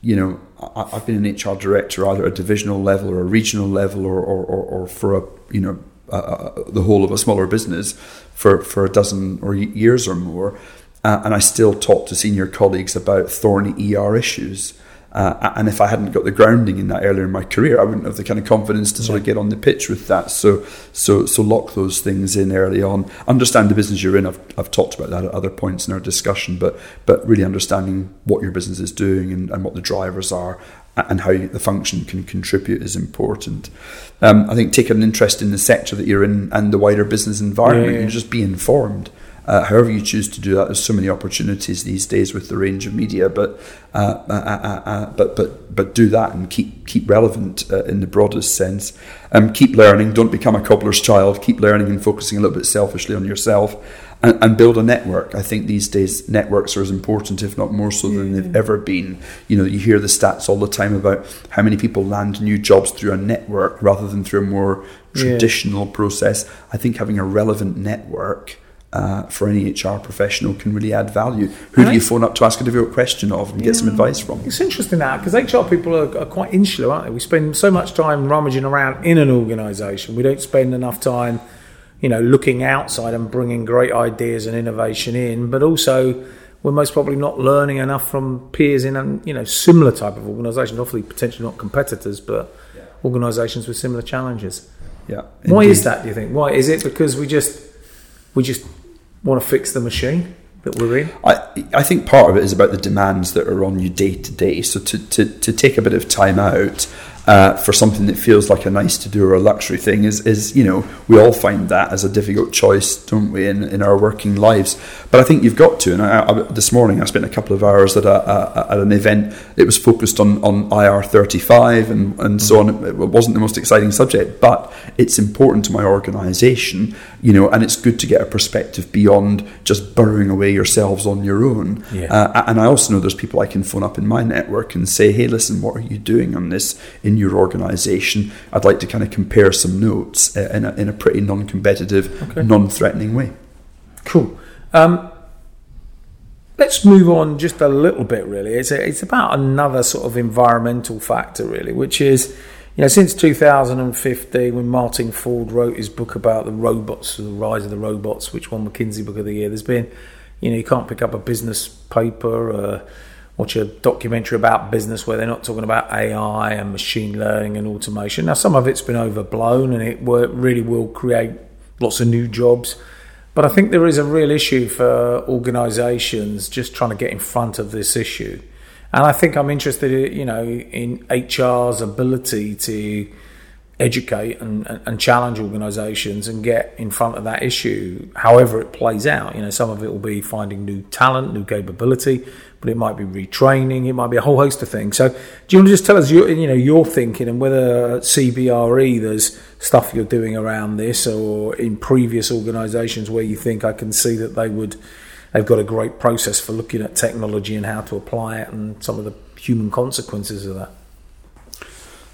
you know, I, have been an HR director either at a divisional level or a regional level or or, or, or for a you know uh, uh, the whole of a smaller business for, for a dozen or years or more. Uh, and I still talk to senior colleagues about thorny ER issues. Uh, and if I hadn't got the grounding in that earlier in my career, I wouldn't have the kind of confidence to sort of get on the pitch with that. So, so, so lock those things in early on. Understand the business you're in. I've, I've talked about that at other points in our discussion, but, but really understanding what your business is doing and, and what the drivers are and how the function can contribute is important. Um, I think take an interest in the sector that you're in and the wider business environment yeah, yeah. and just be informed. Uh, however you choose to do that, there's so many opportunities these days with the range of media. But uh, uh, uh, uh but but but do that and keep keep relevant uh, in the broadest sense. Um, keep learning. Don't become a cobbler's child. Keep learning and focusing a little bit selfishly on yourself and, and, build a network. I think these days networks are as important, if not more so, than they've ever been. You know, you hear the stats all the time about how many people land new jobs through a network rather than through a more traditional yeah. process. I think having a relevant network. Uh, for any HR professional can really add value. Who and do you phone up to ask a difficult question of and yeah, get some advice from? It's interesting now because HR people are, are, quite insular, aren't they? We spend so much time rummaging around in an organisation. We don't spend enough time you know, looking outside and bringing great ideas and innovation in, but also we're most probably not learning enough from peers in you know similar type of organisations, obviously potentially not competitors, but yeah. organisations with similar challenges. Yeah. Why indeed. is that? Do you think? Why is it because we just we just want to fix the machine? that we're in? I, I think part of it is about the demands that are on you day to day. So to, to, to take a bit of time out uh, for something that feels like a nice to do or a luxury thing is, is, you know, we all find that as a difficult choice, don't we, in, in our working lives. But I think you've got to. And I, I, this morning I spent a couple of hours at, a, a, at an event. It was focused on, on IR35 and, and so on. It wasn't the most exciting subject, but it's important to my organisation, you know, and it's good to get a perspective beyond just burrowing away yourselves on your own. Yeah. Uh, and I also know there's people I can phone up in my network and say, hey, listen, what are you doing on this in in your organisation. I'd like to kind of compare some notes uh, in, a, in a pretty non competitive, okay. non threatening way. Cool. Um, let's move on just a little bit, really. It's, a, it's about another sort of environmental factor, really, which is. You know, since 2015, when Martin Ford wrote his book about the robots, the rise of the robots, which won McKinsey Book of the Year, there's been, you know, you can't pick up a business paper, uh, watch a documentary about business where they're not talking about AI and machine learning and automation. Now, some of it's been overblown and it really will create lots of new jobs. But I think there is a real issue for organisations just trying to get in front of this issue. And I think I'm interested, you know, in HR's ability to educate and, and challenge organisations and get in front of that issue, however it plays out. You know, some of it will be finding new talent, new capability, but it might be retraining, it might be a whole host of things. So, do you want to just tell us your, you know, your thinking and whether CBRE there's stuff you're doing around this, or in previous organisations where you think I can see that they would, they've got a great process for looking at technology and how to apply it, and some of the human consequences of that.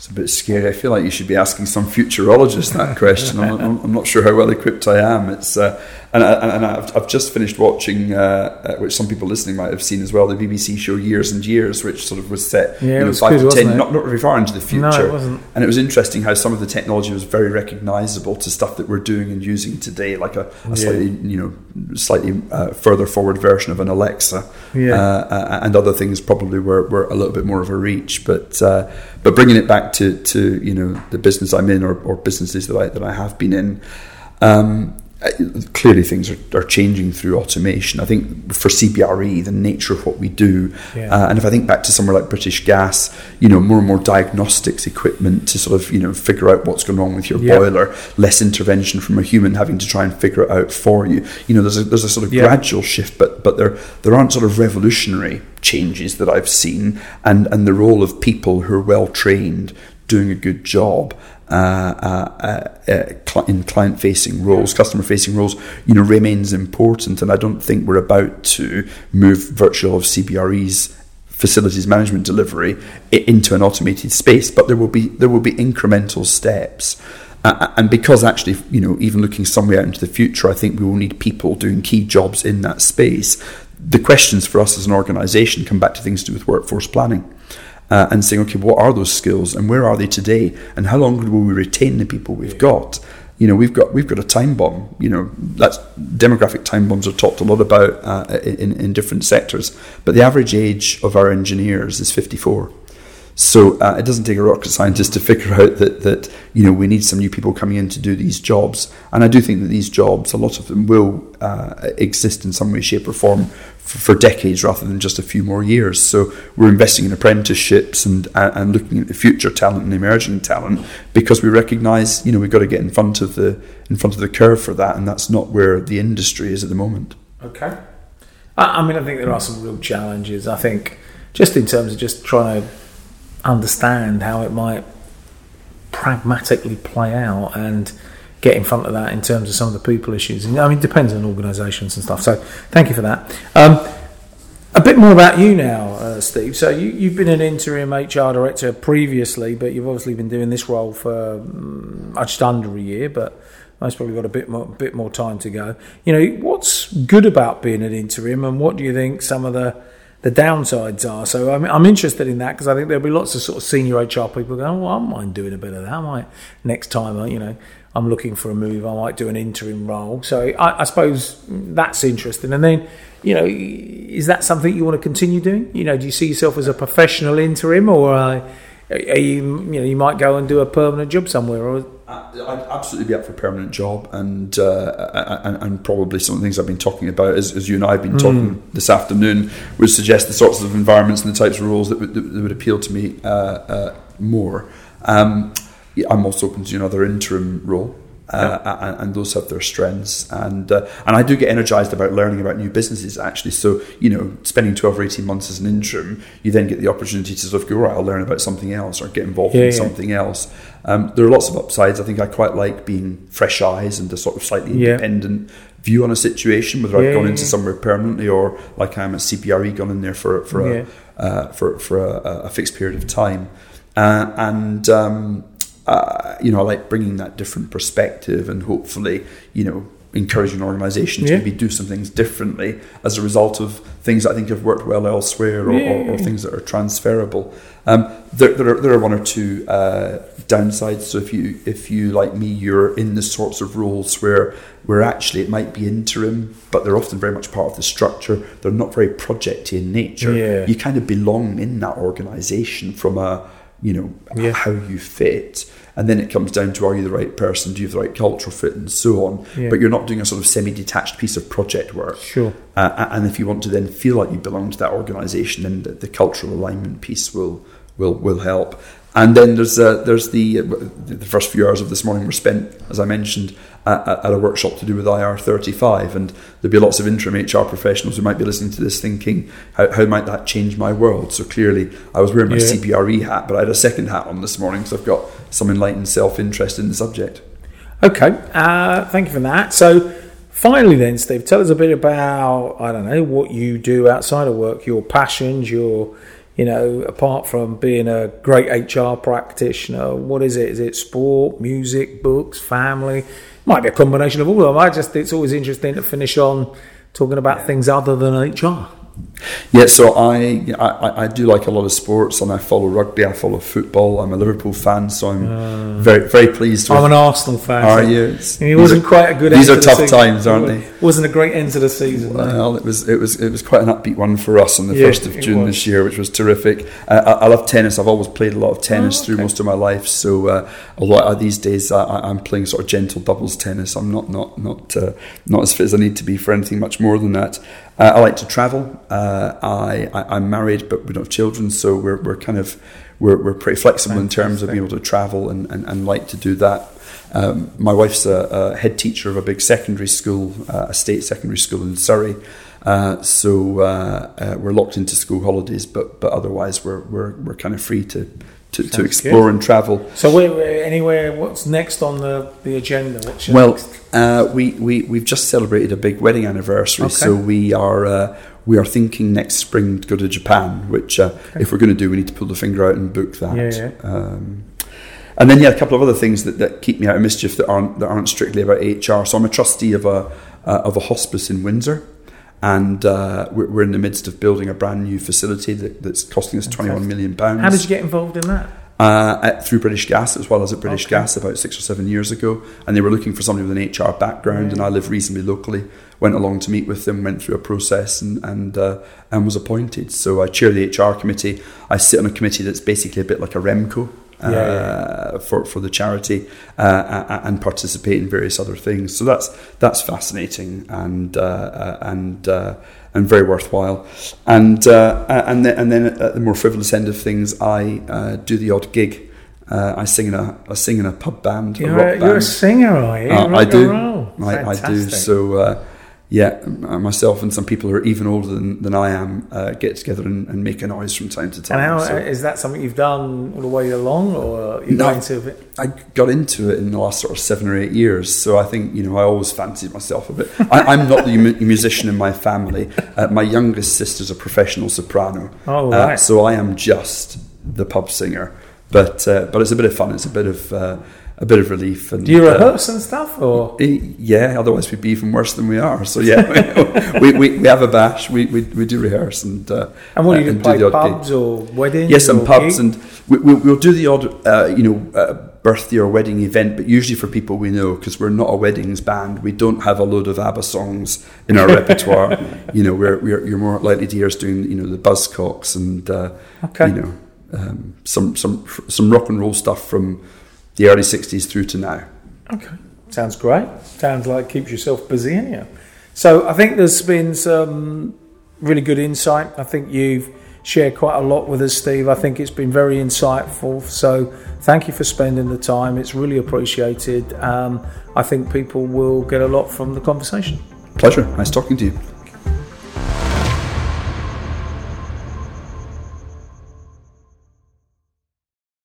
It's a bit scary. I feel like you should be asking some futurologist that question. I'm, I'm, I'm, not sure how well equipped I am. It's uh, and, I, and I've, I've just finished watching, uh, uh, which some people listening might have seen as well, the BBC show Years and Years, which sort of was set Yeah, you know, five good, to ten, not, not very far into the future. No, it wasn't. And it was interesting how some of the technology was very recognisable to stuff that we're doing and using today, like a, a slightly, you know, slightly uh, further forward version of an Alexa, Yeah. uh, uh, and other things probably were, were a little bit more of a reach. But uh, but bringing it back to, to you know the business I'm in or, or businesses that I that I have been in. Um, uh, clearly, things are, are changing through automation. I think for CBRE, the nature of what we do, Yeah. uh, and if I think back to somewhere like British Gas, you know, more and more diagnostics equipment to sort of you know figure out what's going wrong with your Yeah. boiler, less intervention from a human having to try and figure it out for you. You know, there's a there's a sort of Yeah. gradual shift, but but there there aren't sort of revolutionary changes that I've seen, and and the role of people who are well trained doing a good job uh, uh, uh, uh, in client-facing roles, customer-facing roles, you know, remains important. And I don't think we're about to move virtual of CBRE's facilities management delivery into an automated space. But there will be there will be incremental steps. Uh, and because actually, you know, even looking somewhere out into the future, I think we will need people doing key jobs in that space. The questions for us as an organisation come back to things to do with workforce planning uh, and saying, okay, what are those skills and where are they today, and how long will we retain the people we've got? You know, we've got we've got a time bomb. You know, that's demographic time bombs are talked a lot about uh, in in different sectors, but the average age of our engineers is fifty four. So uh, it doesn't take a rocket scientist to figure out that that you know we need some new people coming in to do these jobs, and I do think that these jobs, a lot of them, will uh, exist in some way, shape, or form for, for decades rather than just a few more years. So we're investing in apprenticeships and and and looking at the future talent and emerging talent because we recognise you know we've got to get in front of the in front of the curve for that, and that's not where the industry is at the moment. Okay. I, I mean, I think there are some real challenges. I think just in terms of just trying to understand how it might pragmatically play out and get in front of that in terms of some of the people issues. I mean, it depends on organisations and stuff. So thank you for that. Um, a bit more about you now, uh, Steve. So you, you've been an interim HR director previously, but you've obviously been doing this role for um, just under a year, but most probably got a bit more bit more time to go. You know, what's good about being an interim, and what do you think some of the the downsides are? So I'm, I'm interested in that because I think there'll be lots of sort of senior HR people going, "Oh, I mind doing a bit of that. I might next time, uh, you know." I'm looking for a move. I might do an interim role. So I, I suppose that's interesting. And then, you know, is that something you want to continue doing? You know, do you see yourself as a professional interim, or uh, are you, you know, you might go and do a permanent job somewhere? Or I'd absolutely be up for a permanent job, and, uh, and and probably some of the things I've been talking about, as, as you and I have been talking this afternoon, would suggest the sorts of environments and the types of roles that would, that would appeal to me uh, uh, more. Um, I'm also open to another interim role. Uh, and, and those have their strengths, and uh, and I do get energized about learning about new businesses. Actually, so you know, spending twelve or eighteen months as an interim, you then get the opportunity to sort of go, right, I'll learn about something else or get involved Yeah, in yeah. something else. Um, there are lots of upsides. I think I quite like being fresh eyes and a sort of slightly independent view on a situation, whether I've gone into somewhere permanently or like I'm at CBRE, gone in there for for a uh, for for a, a fixed period of time, uh, and. Um, uh, you know, I like bringing that different perspective and hopefully, you know, encouraging an organisation to maybe do some things differently as a result of things that I think have worked well elsewhere or, Yeah, or, or things that are transferable. Um, there, there, are, there are one or two uh, downsides. So if you, if you like me, you're in the sorts of roles where where actually it might be interim, but they're often very much part of the structure. They're not very projecty in nature. Yeah. You kind of belong in that organisation from a you know Yeah. how you fit. And then it comes down to are you the right person? Do you have the right cultural fit and so on? Yeah. But you're not doing a sort of semi-detached piece of project work. Sure. Uh, and if you want to then feel like you belong to that organisation, then the, the cultural alignment piece will will will help. And then there's uh, there's the the first few hours of this morning were spent, as I mentioned, at, at a workshop to do with IR35, and there'll be lots of interim HR professionals who might be listening to this thinking, how, how might that change my world? So clearly, I was wearing my Yeah. CBRE hat, but I had a second hat on this morning because I've got some enlightened self interest in the subject. Okay, uh, thank you for that. So, finally, then, Steve, tell us a bit about I don't know what you do outside of work, your passions, your you know, apart from being a great HR practitioner, what is it? Is it sport, music, books, family? Might be a combination of all of them. I just it's always interesting to finish on talking about things other than HR. Yeah, so I, I I do like a lot of sports, and I follow rugby. I follow football. I'm a Liverpool fan, so I'm uh, very very pleased. With, I'm an Arsenal fan. Are you? It wasn't are, quite a good. These are tough times, aren't they? It wasn't a great end to the season. Well, it was it was it was quite an upbeat one for us on the first of June this year, which was terrific. Uh, I, I, love tennis. I've always played a lot of tennis oh, okay. through most of my life. So uh, although these days I, am playing sort of gentle doubles tennis, I'm not not not uh, not as fit as I need to be for anything much more than that. Uh, I like to travel. Uh, I, I am married, but we don't have children, so we're we're kind of we're, we're pretty flexible Fantastic. in terms of being able to travel and, and, and like to do that. Um, my wife's a, a, head teacher of a big secondary school, uh, a state secondary school in Surrey. Uh, so uh, uh, we're locked into school holidays, but but otherwise we're we're, we're kind of free to to, to explore good. and travel. So, where, anywhere, what's next on the, the agenda? well, uh, we, we, we've just celebrated a big wedding anniversary, okay. so we are, uh, we are thinking next spring to go to Japan, which, uh, okay. if we're going to do, we need to pull the finger out and book that. Yeah, yeah. Um, and then, yeah, a couple of other things that, that keep me out of mischief that aren't, that aren't strictly about HR. So, I'm a trustee of a, uh, of a hospice in Windsor and uh, we're, we're, in the midst of building a brand new facility that, that's costing us twenty one million pounds. How did you get involved in that? Uh, at, through British Gas as well as at British okay. Gas about six or seven years ago, and they were looking for somebody with an HR background, and I live reasonably locally. Went along to meet with them, went through a process, and and uh, and was appointed. So I chair the HR committee. I sit on a committee that's basically a bit like a Remco yeah, uh, for for the charity uh, and participate in various other things. So that's that's fascinating and uh, uh and uh, and very worthwhile. And uh, and then and then at the more frivolous end of things, I do the odd gig. I sing in a I sing in a pub band. You're a, a, you're a singer, are you? I do. I, I, do. So yeah, myself and some people who are even older than, than I am uh, get together and, and, make a noise from time to time. And how, so, is that something you've done all the way along, or you no, got into it? I got into it in the last sort of seven or eight years. So I think you know I always fancied myself a bit. I, am not the musician in my family. Uh, my youngest sister's a professional soprano. Oh right. Uh, so I am just the pub singer. But uh, but it's a bit of fun. It's a bit of uh, a bit of relief. And, Do you rehearse uh, and stuff, or yeah? Otherwise, we'd be even worse than we are. So yeah, we, we, we have a bash. We, we, we do rehearse and uh, and what do you uh, play do pubs gig. or weddings? Yes, and pubs, gig? and we, we, will do the odd uh, you know uh, birthday or wedding event, but usually for people we know because we're not a weddings band. We don't have a load of ABBA songs in our repertoire. You know, we're, we're you're more likely to hear us doing you know the Buzzcocks and uh, okay. you know um, some some some rock and roll stuff from the early 60s through to now. Okay, sounds great. Sounds like keeps yourself busy, anyhow. So I think there's been some really good insight. I think you've shared quite a lot with us, Steve. I think it's been very insightful. So thank you for spending the time. It's really appreciated. Um, I think people will get a lot from the conversation. Pleasure. Nice talking to you.